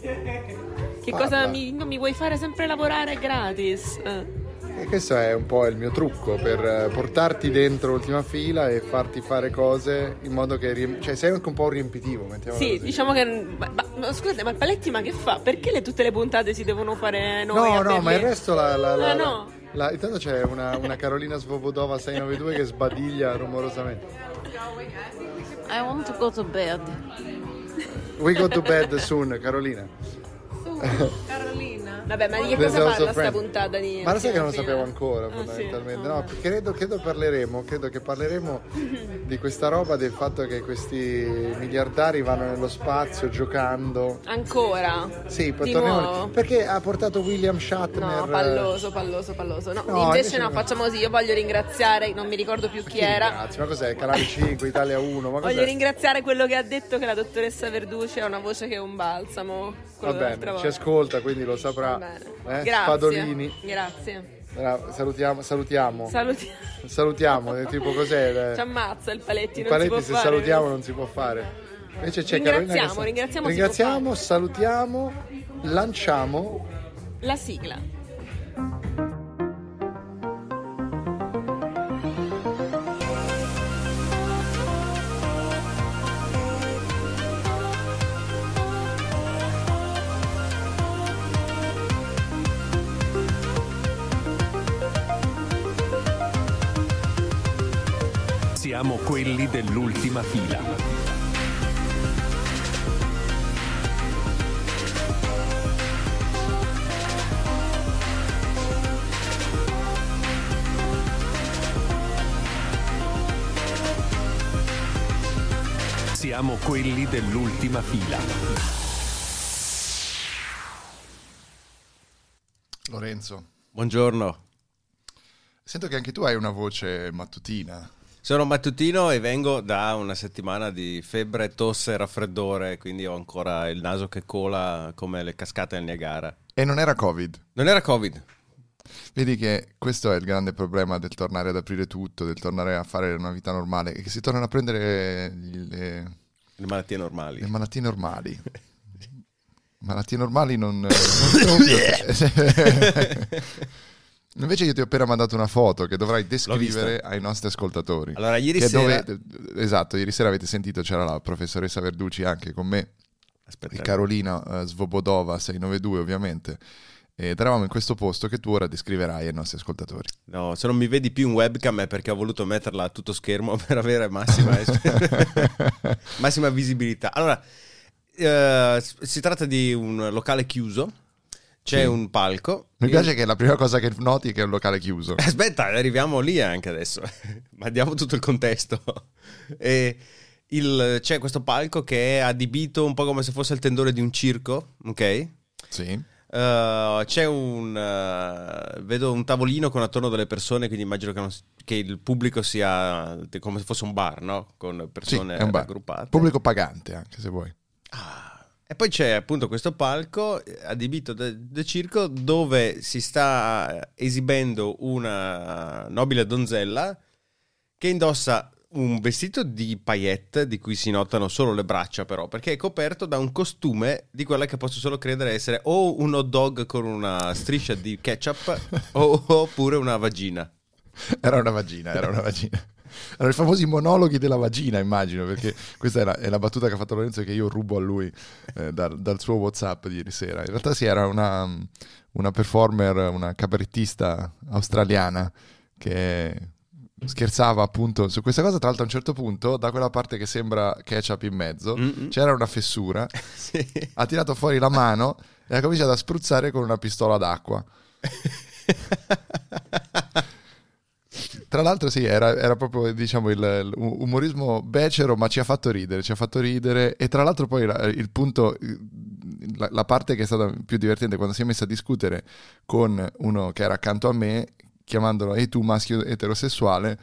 Che cosa mi, mi vuoi fare sempre lavorare gratis? E questo è un po' il mio trucco per eh, portarti dentro l'ultima fila e farti fare cose in modo che riemp- cioè sei anche un po' un riempitivo, mettiamola Sì, così. diciamo che. Ma, ma- scusate, ma il Paletti ma che fa? Perché le- tutte le puntate si devono fare noi? No, no, ma il resto la, la, la- Ah, no. la- intanto c'è una, una Carolina Svobodova 692 che sbadiglia rumorosamente. I want to go to bed. We go to bed soon, Carolina. Carolina. Vabbè, ma di che cosa parla sta friend. puntata di. Ma lo sai che non lo sapevo ancora, Ah, sì? fondamentalmente. Ah, No, credo, credo parleremo, credo che parleremo di questa roba del fatto che questi miliardari vanno nello spazio giocando. Ancora? Sì, Di torniamo-? Perché ha portato William Shatner. No, palloso, palloso, palloso. No, No, invece no, facciamo così. Io voglio ringraziare, non mi ricordo più chi era. Grazie, ma cos'è? Canale 5, Italia 1, ma Voglio cos'è? ringraziare quello che ha detto che la dottoressa Verducci ha una voce che è un balsamo. Va Quello dell'altra bene, ci. Ascolta, quindi lo saprà. Eh? Grazie. Spadolini. Grazie. Salutiamo, salutiamo. Saluti. salutiamo, eh, tipo cos'è? Ci ammazza il Paletti, I non si paletti se fare. salutiamo non si può fare. Invece c'è Carolina Ringraziamo, sa- ringraziamo, ringraziamo, salutiamo, lanciamo. La sigla. Quelli dell'ultima fila. Siamo quelli dell'ultima fila. Lorenzo, Buongiorno, sento che anche tu hai una voce mattutina. Sono mattutino e vengo da una settimana di febbre, tosse e raffreddore, quindi ho ancora il naso che cola come le cascate del Niagara. E non era Covid. Non era Covid, Vedi che questo è il grande problema del tornare ad aprire tutto, del tornare a fare una vita normale, che si tornano a prendere le, le malattie normali. le malattie normali. Malattie normali non... non. Invece io ti ho appena mandato una foto che dovrai descrivere ai nostri ascoltatori. Allora, ieri sera... dove- esatto, ieri sera avete sentito c'era la professoressa Verducci anche con me Aspetta, e Carolina eh, Svobodova 692 ovviamente. Ed eravamo in questo posto che tu ora descriverai ai nostri ascoltatori. no, se non mi vedi più in webcam è perché ho voluto metterla a tutto schermo per avere massima, massima visibilità. Allora, eh, si tratta di un locale chiuso, c'è Sì. un palco. Mi Il- piace che la prima cosa che noti è che è un locale chiuso. Aspetta, arriviamo lì anche adesso. Ma diamo tutto il contesto. E il- c'è questo palco che è adibito un po' come se fosse il tendone di un circo, ok? Sì. Uh, c'è un uh, vedo un tavolino con attorno delle persone quindi immagino che, non che il pubblico sia come se fosse un bar no? con Sì, persone bar. raggruppate Pubblico pagante anche se vuoi. Ah, e poi c'è appunto questo palco eh, adibito da da circo dove si sta esibendo una nobile donzella che indossa un vestito di paillette di cui si notano solo le braccia però perché è coperto da un costume di quella che posso solo credere essere o un hot dog con una striscia di ketchup o- oppure una vagina. Era una vagina, era una vagina. Erano i famosi monologhi della vagina, immagino, perché questa è la, è la battuta che ha fatto Lorenzo che io rubo a lui eh, dal, dal suo WhatsApp di ieri sera. In realtà sì, era una, una performer, una cabarettista australiana che scherzava appunto su questa cosa. Tra l'altro, a un certo punto, da quella parte che sembra ketchup in mezzo, Mm-mm. c'era una fessura. Sì. Ha tirato fuori la mano e ha cominciato a spruzzare con una pistola d'acqua. Tra l'altro sì, era, era proprio diciamo il, umorismo becero, ma ci ha fatto ridere, ci ha fatto ridere e tra l'altro poi la- il punto, la, la parte che è stata più divertente quando si è messa a discutere con uno che era accanto a me, chiamandolo e tu maschio eterosessuale,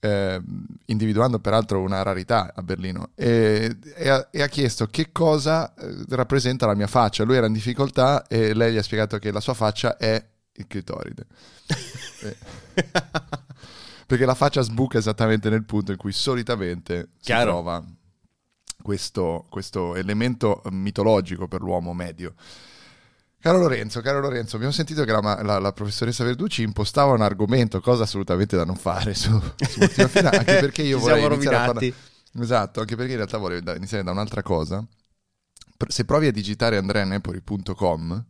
eh, individuando peraltro una rarità a Berlino e, e ha, e ha chiesto che cosa eh, rappresenta la mia faccia. Lui era in difficoltà e lei gli ha spiegato che la sua faccia è il clitoride. Eh. Perché la faccia sbuca esattamente nel punto in cui solitamente Chiaro. si trova questo, questo elemento mitologico per l'uomo medio. Caro Lorenzo, caro Lorenzo, abbiamo sentito che la, la, la professoressa Verducci impostava un argomento, cosa assolutamente da non fare su, su Ultima Fila, anche perché io vorrei iniziare a parlare... Esatto, anche perché in realtà vorrei iniziare da un'altra cosa. Se provi a digitare andreanepori.com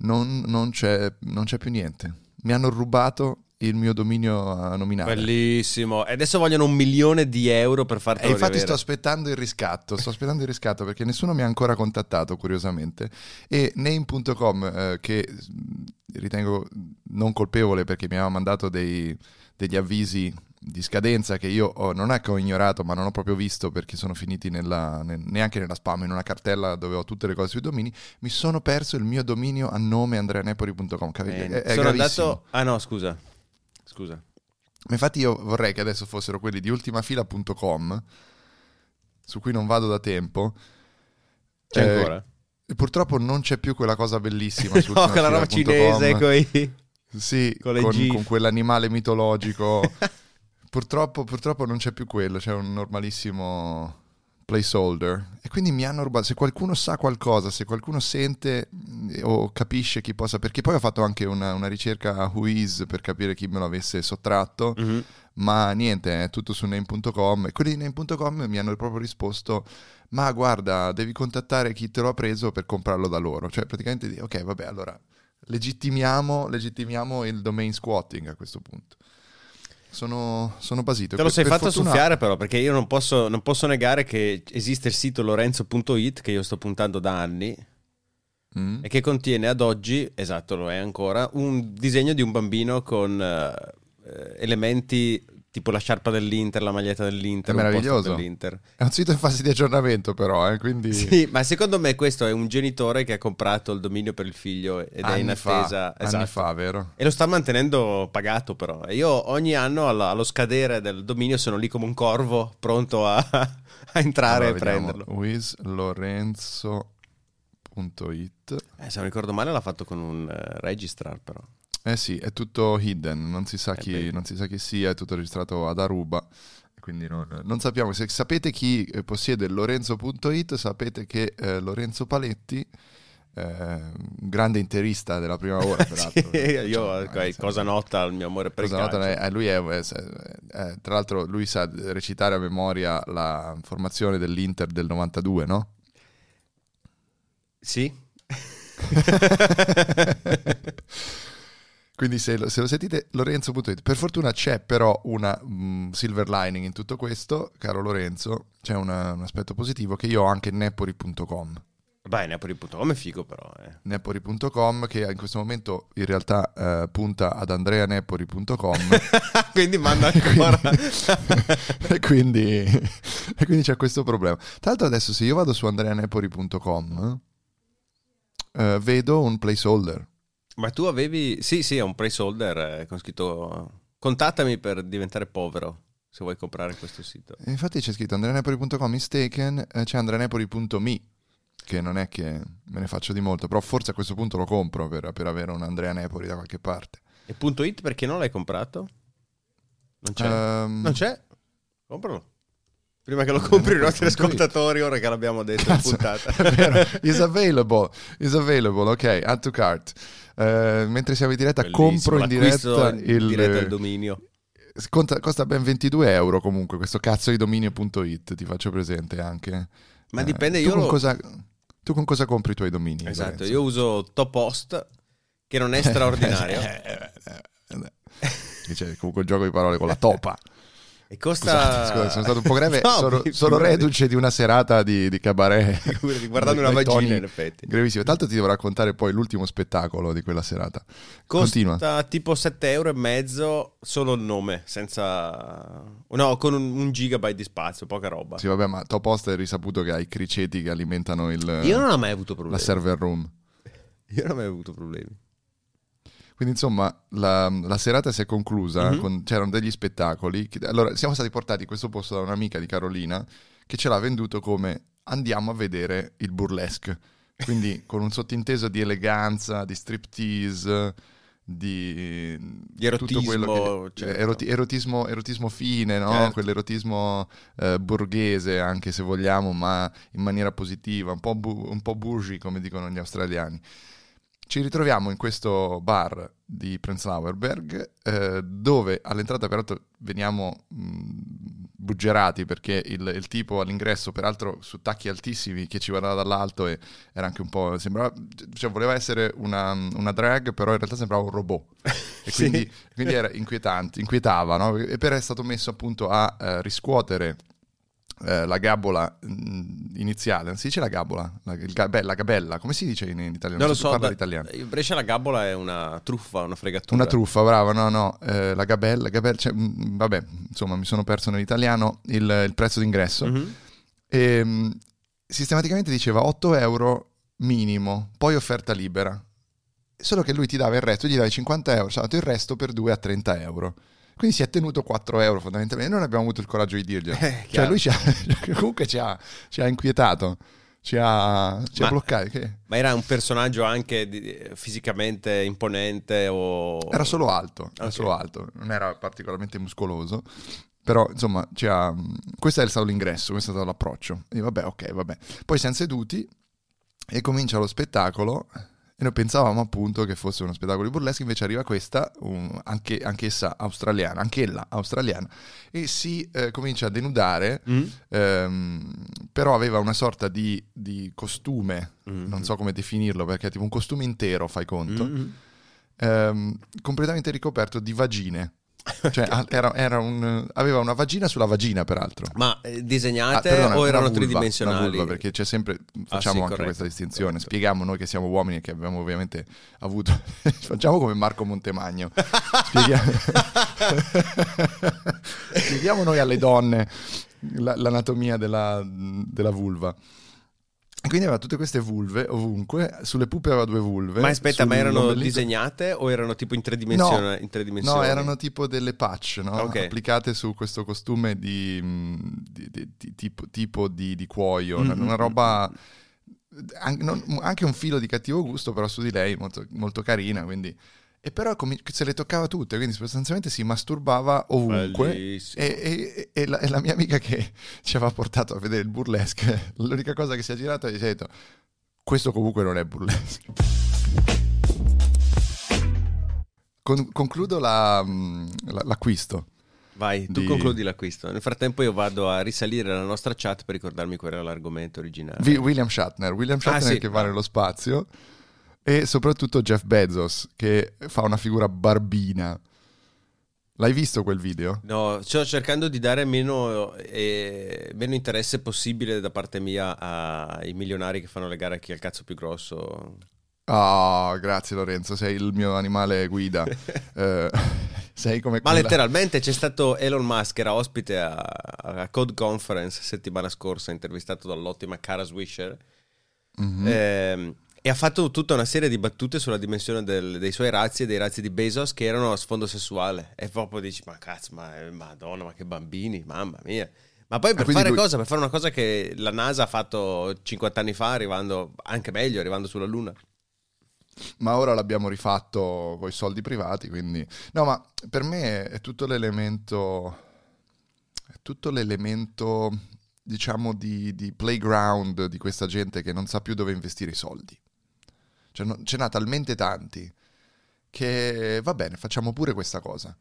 non, non c'è, non c'è più niente. Mi hanno rubato il mio dominio nominale. Bellissimo. E adesso vogliono un milione di euro per fartelo E infatti sto aspettando il riscatto, sto aspettando il riscatto perché nessuno mi ha ancora contattato, curiosamente. E name.com, eh, che mh, ritengo non colpevole perché mi aveva mandato dei- degli avvisi di scadenza che io ho- non è che ho ignorato, ma non ho proprio visto perché sono finiti nella- ne- neanche nella spam, in una cartella dove ho tutte le cose sui domini. Mi sono perso il mio dominio a nome andreanepori.com. Capi- Bene. È, è Sono gravissimo. andato... Ah no, scusa. Scusa. Ma Infatti io vorrei che adesso fossero quelli di ultimafila.com, su cui non vado da tempo. C'è Eh, ancora? e purtroppo non c'è più quella cosa bellissima no, quella roba cinese coi... Sì, con con, con quell'animale mitologico. purtroppo, purtroppo non c'è più quello, c'è un normalissimo placeholder. E quindi mi hanno rubato. Se qualcuno sa qualcosa, se qualcuno sente mh, o capisce chi possa. Perché poi ho fatto anche una, una ricerca a Whois per capire chi me lo avesse sottratto. Mhm. Ma niente, è tutto su name.com. E quelli di name.com mi hanno proprio risposto: Ma guarda, devi contattare chi te lo ha preso per comprarlo da loro. Cioè, praticamente, ok, vabbè, allora legittimiamo, legittimiamo il domain squatting a questo punto. Sono, sono basito. Te lo sei per fatto fortuna- soffiare però, perché io non posso, non posso negare che esiste il sito lorenzo.it che io sto puntando da anni Mm. e che contiene ad oggi, esatto lo è ancora, un disegno di un bambino con eh, elementi tipo la sciarpa dell'Inter, la maglietta dell'Inter, È meraviglioso. dell'Inter. È un sito in fase di aggiornamento, però, eh, quindi Sì, ma secondo me questo è un genitore che ha comprato il dominio per il figlio ed è anni in fa, attesa. anni esatto. fa, vero? E lo sta mantenendo pagato però. E io ogni anno alla- allo scadere del dominio sono lì come un corvo pronto a, a entrare Allora, e vediamo. prenderlo. Wislorenzo.it Eh, se non ricordo male l'ha fatto con un eh, registrar però. Eh sì, è tutto hidden, non si sa, chi, non si sa chi sia, è tutto registrato ad Aruba. Quindi non, non sappiamo. Se sapete chi eh, possiede Lorenzo.it, sapete che eh, Lorenzo Paletti, eh, grande interista della prima ora, peraltro. Sì, io Diciamo, cosa nota il mio amore per Cosa nota, eh, lui è, eh, eh, tra l'altro lui sa recitare a memoria la formazione dell'Inter del 92, no? Sì. Quindi se lo, se lo sentite Lorenzo.it, per fortuna c'è però una mm, silver lining in tutto questo, caro Lorenzo, c'è una- un aspetto positivo che io ho anche Nepori.com. Beh, Napoli.com è figo però. Eh. Nepori.com che in questo momento in realtà eh, punta ad andreanepori.com Quindi manda ancora. e, quindi, e quindi c'è questo problema. Tra l'altro adesso se io vado su andreanepori.com eh, vedo un placeholder. Ma tu avevi... Sì, sì, è un placeholder eh, con scritto... Contattami per diventare povero se vuoi comprare questo sito. E infatti c'è scritto andreanepoli.com mistaken, eh, c'è andreanepoli.me che non è che me ne faccio di molto, però forse a questo punto lo compro per, per avere un Andrea Nepoli da qualche parte. E punto .it perché non l'hai comprato? Non c'è? Ehm, Non c'è? Compralo. Prima che lo compri i nostri ascoltatori, ora che l'abbiamo detto in Cazzo, puntata. è vero, is available, is available, ok, add to cart. Eh, mentre siamo in diretta, Bellissimo, compro in diretta in il... diretta il dominio. Conta- costa ben 22 euro comunque questo cazzo di dominio.it, ti faccio presente anche. Ma Eh, dipende, tu io con, lo- cosa, tu con cosa compri i tuoi domini? Esatto, Lorenzo? io uso Topost, che non è straordinario. Eh, c'è comunque il gioco di parole con la topa. e costa... Scusate, scusate, sono stato un po' greve. No, sono, sono reduce di una serata di, di cabaret. Figurati, guardando una vagina, toni in effetti. Gravissimo. Tanto ti devo raccontare poi l'ultimo spettacolo di quella serata. Costa Continua. tipo 7 euro e mezzo solo il nome, senza... No, con un, un gigabyte di spazio, poca roba. Sì, vabbè, ma Top Host è risaputo che ha i criceti che alimentano il, Io non ho mai avuto la problemi. server room. Io non ho mai avuto problemi. Quindi insomma la, la serata si è conclusa, Mhm. con- c'erano degli spettacoli. che- allora siamo stati portati in questo posto da un'amica di Carolina che ce l'ha venduto come andiamo a vedere il burlesque. Quindi con un sottinteso di eleganza, di striptease, di, Di erotismo, tutto quello che, certo. eroti- erotismo, erotismo fine, no? Certo. quell'erotismo eh, borghese anche se vogliamo, ma in maniera positiva, un po', bu- un po' bougie come dicono gli australiani. Ci ritroviamo in questo bar di Prenzlauerberg eh, dove all'entrata peraltro veniamo mh, buggerati perché il, il tipo all'ingresso peraltro su tacchi altissimi che ci guardava dall'alto e era anche un po' sembrava cioè voleva essere una, una drag però in realtà sembrava un robot e Sì. quindi, quindi era inquietante inquietava no? e per è stato messo appunto a eh, riscuotere eh, la gabola mh, iniziale, non si dice la gabola, la, il ga- la gabella, come si dice in, in italiano? Non lo Si so, parla da- l'italiano. in Brescia la gabola è una truffa, una fregatura. Una truffa, bravo, no, no, eh, la gabella, gabella cioè, mh, vabbè, insomma, mi sono perso nell'italiano il, il prezzo d'ingresso. Mhm. E, mh, sistematicamente diceva 8 euro minimo, poi offerta libera. Solo che lui ti dava il resto, gli davi 50 euro, ci ha dato il resto per 2 a 30 euro. Quindi si è tenuto 4 euro fondamentalmente non abbiamo avuto il coraggio di dirglielo. Eh, cioè lui ci ha, comunque ci ha, ci ha inquietato, ci ha, ci ha Ma- bloccato. Che Ma era un personaggio anche di- fisicamente imponente o... era solo alto, era Ok. solo alto, non era particolarmente muscoloso. Però, insomma, ci ha- questo è stato l'ingresso, questo è stato l'approccio. E vabbè, ok, vabbè. Poi siamo seduti e comincia lo spettacolo. E noi pensavamo appunto che fosse uno spettacolo di burlesque, invece arriva questa, un- anche, anch'essa australiana, anch'ella australiana, e si eh, comincia a denudare, Mm? ehm, però aveva una sorta di, di costume, Mm. non so come definirlo, perché è tipo un costume intero, fai conto, Mm. ehm, completamente ricoperto di vagine. Cioè, era- era un- aveva una vagina sulla vagina, peraltro. Ma eh, Ah, disegnate perdona, o erano vulva, tridimensionali? vulva, perché c'è sempre facciamo sì, anche questa distinzione. corretto. Spieghiamo noi che siamo uomini e che abbiamo ovviamente avuto facciamo come Marco Montemagno. Spieghiamo, Spieghiamo noi alle donne la- l'anatomia della, della vulva. Quindi aveva tutte queste vulve ovunque, sulle pupe aveva due vulve. Ma aspetta, ma erano sull'ombelico- disegnate o erano tipo in tre, dimensioni- in tre dimensioni? No, erano tipo delle patch, no? Ok. applicate su questo costume di, mh, di- di- di- tipo, tipo di, di cuoio, una- Mhm. una roba, an- non- anche un filo di cattivo gusto, però su di lei molto, molto carina, quindi... E però se le toccava tutte, quindi sostanzialmente si masturbava ovunque. E, e- e la, e la mia amica che ci aveva portato a vedere il burlesque, l'unica cosa che si è girata ha detto, questo comunque non è burlesque. Con- concludo la- mh, la- l'acquisto. Vai, tu di- concludi l'acquisto. Nel frattempo io vado a risalire la nostra chat per ricordarmi qual era l'argomento originale. Vi- William Shatner, William Shatner Ah, sì. che va nello spazio e soprattutto Jeff Bezos che fa una figura barbina. L'hai visto quel video? No, sto cercando di dare meno, eh, meno interesse possibile da parte mia ai milionari che fanno le gare a chi ha il cazzo più grosso. Ah, grazie Lorenzo, sei il mio animale guida. Eh, sei come Ma quella- letteralmente c'è stato Elon Musk, era ospite a, a Code Conference settimana scorsa, intervistato dall'ottima Cara Swisher. Mhm. Ehm, e ha fatto tutta una serie di battute sulla dimensione del- dei suoi razzi e dei razzi di Bezos che erano a sfondo sessuale. E proprio dici: Ma cazzo, ma eh, madonna, ma che bambini, mamma mia. Ma poi per quindi fare lui- cosa? Per fare una cosa che la NASA ha fatto 50 anni fa, arrivando anche meglio, arrivando sulla Luna. Ma ora l'abbiamo rifatto con i soldi privati, quindi... No, ma per me è tutto l'elemento... È tutto l'elemento, diciamo, di, di playground di questa gente che non sa più dove investire i soldi. Cioè, no- ce n'ha talmente tanti che va bene, facciamo pure questa cosa.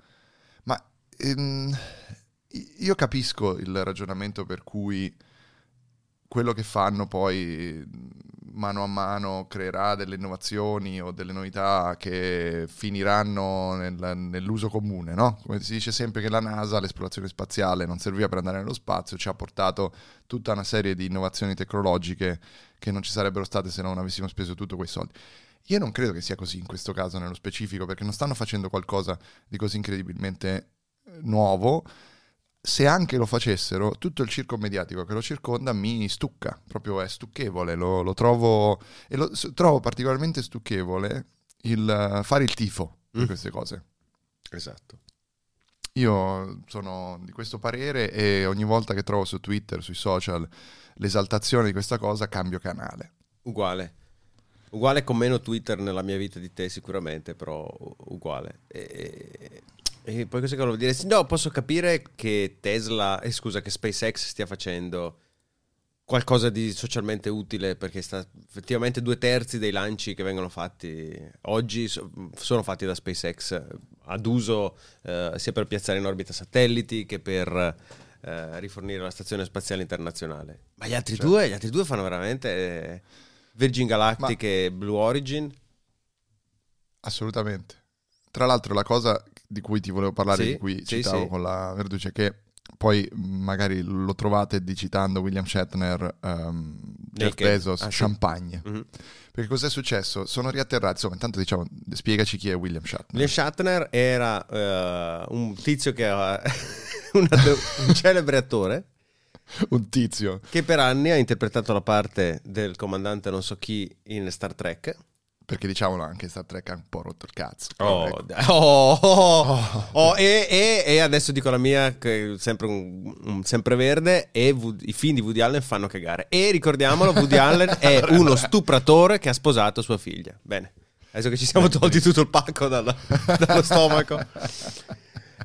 Ma ehm, io capisco il ragionamento per cui quello che fanno poi mano a mano creerà delle innovazioni o delle novità che finiranno nel- nell'uso comune, no? Come si dice sempre che la NASA, l'esplorazione spaziale, non serviva per andare nello spazio, ci ha portato tutta una serie di innovazioni tecnologiche che non ci sarebbero state se non avessimo speso tutto quei soldi. Io non credo che sia così in questo caso nello specifico, perché non stanno facendo qualcosa di così incredibilmente eh, nuovo. Se anche lo facessero, tutto il circo mediatico che lo circonda mi stucca, proprio è stucchevole, lo, lo trovo e lo trovo particolarmente stucchevole il eh, fare il tifo Mm. queste cose. Esatto. Io sono di questo parere e ogni volta che trovo su Twitter, sui social, l'esaltazione di questa cosa, cambio canale. Uguale. Uguale con meno Twitter nella mia vita di te sicuramente, però uguale. E, e poi cosa volevo dire? No, posso capire che Tesla, eh, scusa, che SpaceX stia facendo qualcosa di socialmente utile perché sta, effettivamente due terzi dei lanci che vengono fatti oggi so- sono fatti da SpaceX eh, ad uso eh, sia per piazzare in orbita satelliti che per eh, rifornire la stazione spaziale internazionale. Ma gli altri due, gli altri due fanno veramente eh, Virgin Galactic e Blue Origin. Assolutamente. Tra l'altro la cosa di cui ti volevo parlare, Sì, di cui sì, citavo sì. con la Verduce, che poi magari lo trovate di citando William Shatner, ehm, Jeff Naked. Bezos, Ah. Champagne. Mhm. Perché cos'è successo? Sono riatterrati, insomma, intanto diciamo, spiegaci chi è William Shatner. William Shatner era eh, un tizio che ha una- un celebre attore Un tizio. che per anni ha interpretato la parte del comandante non so chi in Star Trek. Perché diciamolo anche Star Trek ha un po' rotto il cazzo. Oh, Ecco. Oh, oh, oh. Oh, e, e- e adesso dico la mia, che è sempre un, un sempreverde, e Wood- i film di Woody Allen fanno cagare. E ricordiamolo, Woody Allen è uno stupratore che ha sposato sua figlia. Bene, adesso che ci siamo tolti tutto il pacco dalla- dallo stomaco.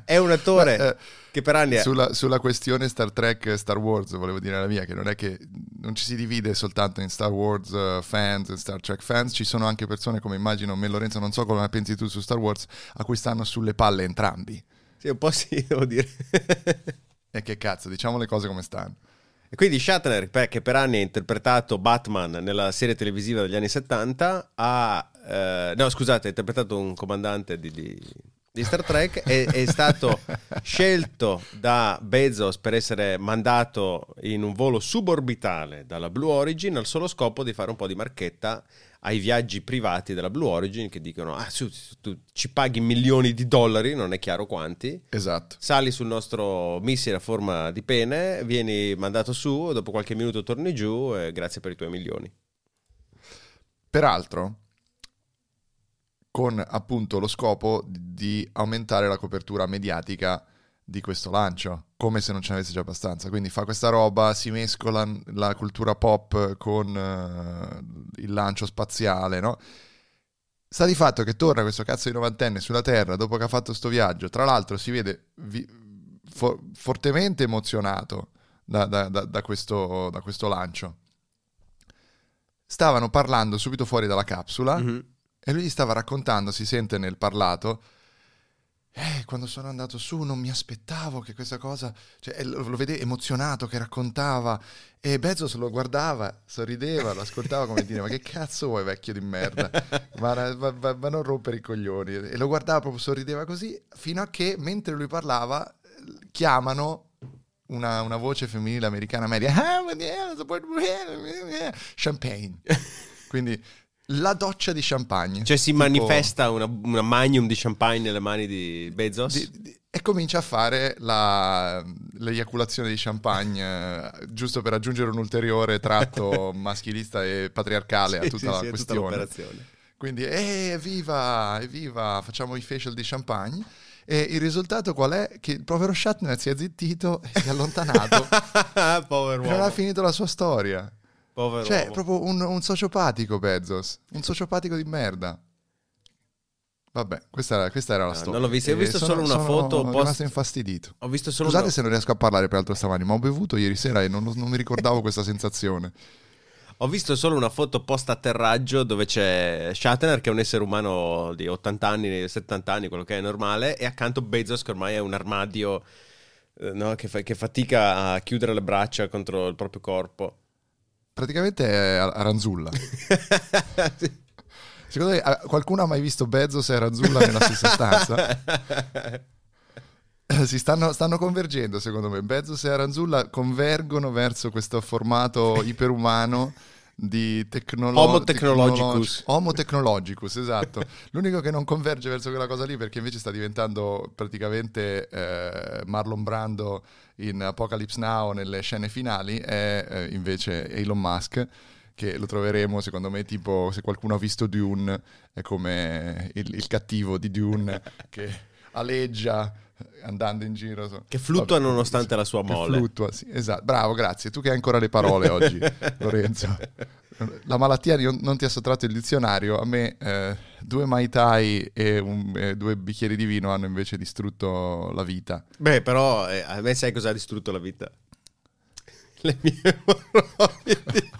È un attore eh, che per anni è... Sulla, sulla questione Star Trek e Star Wars, volevo dire la mia, che non è che non ci si divide soltanto in Star Wars eh, fans e Star Trek fans, ci sono anche persone come immagino me Lorenzo, non so come pensi tu su Star Wars, a cui stanno sulle palle entrambi. Sì, un po' sì, devo dire. E che cazzo, diciamo le cose come stanno. E quindi Shatner, che per anni ha interpretato Batman nella serie televisiva degli anni 70, ha... eh, no, scusate, ha interpretato un comandante di, di- di Star Trek, è, è stato scelto da Bezos per essere mandato in un volo suborbitale dalla Blue Origin al solo scopo di fare un po' di marchetta ai viaggi privati della Blue Origin che dicono, ah, su, tu ci paghi milioni di dollari, non è chiaro quanti, Esatto. sali sul nostro missile a forma di pene, vieni mandato su, dopo qualche minuto torni giù e grazie per i tuoi milioni. Peraltro, con appunto lo scopo di aumentare la copertura mediatica di questo lancio, come se non ce n'avesse già abbastanza. Quindi fa questa roba, si mescola la cultura pop con eh, il lancio spaziale, no? Sta di fatto che torna questo cazzo di novantenne sulla Terra dopo che ha fatto sto viaggio. Tra l'altro si vede vi- fo- fortemente emozionato da, da- da- da questo, da questo lancio. Stavano parlando subito fuori dalla capsula Mhm. E lui gli stava raccontando, si sente nel parlato, eh, quando sono andato su non mi aspettavo che questa cosa, cioè, lo, lo vedevo emozionato che raccontava e Bezos lo guardava, sorrideva, lo ascoltava come dire, ma che cazzo vuoi vecchio di merda, ma, ma- ma- ma non rompere i coglioni. E lo guardava proprio, sorrideva così, fino a che mentre lui parlava chiamano una, una voce femminile americana media, "Ah, champagne. Quindi la doccia di champagne. Cioè si Tipo- manifesta una, una magnum di champagne nelle mani di Bezos. di- di- e comincia a fare la- l'eiaculazione di champagne giusto per aggiungere un ulteriore tratto maschilista e patriarcale a Sì, tutta sì, la sì, tutta questione. l'operazione. Quindi, eh, evviva, evviva, facciamo i facial di champagne. E il risultato qual è? Che il povero Shatner si è zittito e si è allontanato Povero e non ha uomo. finito la sua storia. Povero Cioè, uomo. proprio un, un sociopatico Bezos, un sociopatico di merda. Vabbè, questa era, questa era la No, storia. non l'ho vista, ho visto sono- solo una sono foto post- rimasto infastidito. Ho visto solo Scusate una- se non riesco a parlare per altro stamani, ma ho bevuto ieri sera e non, non mi ricordavo questa sensazione. Ho visto solo una foto post atterraggio dove c'è Shatner che è un essere umano di 80 anni, 70 anni, quello che è normale, e accanto Bezos che ormai è un armadio eh, no, che, fa- che fatica a chiudere le braccia contro il proprio corpo. Praticamente è a- Aranzulla. Sì. Secondo eh, qualcuno ha mai visto Bezos e Aranzulla nella stessa stanza? Si stanno, stanno convergendo, secondo me. Bezos e Aranzulla convergono verso questo formato iperumano di tecnolo- Homo technologicus. tecnolog- Homo technologicus, esatto. L'unico che non converge verso quella cosa lì, perché invece sta diventando praticamente eh, Marlon Brando in Apocalypse Now nelle scene finali, è eh, invece Elon Musk. Che lo troveremo, secondo me, tipo se qualcuno ha visto Dune, è come il, il cattivo di Dune che aleggia andando in giro. Che fluttua Vabbè, nonostante la sua che mole. fluttua, sì, esatto. Bravo, grazie. Tu che hai ancora le parole oggi, Lorenzo. La malattia non, ti ha sottratto il dizionario, a me eh, due Mai Tai e, un- e due bicchieri di vino hanno invece distrutto la vita. Beh, però eh, a me sai cosa ha distrutto la vita? Le mie emorroidi.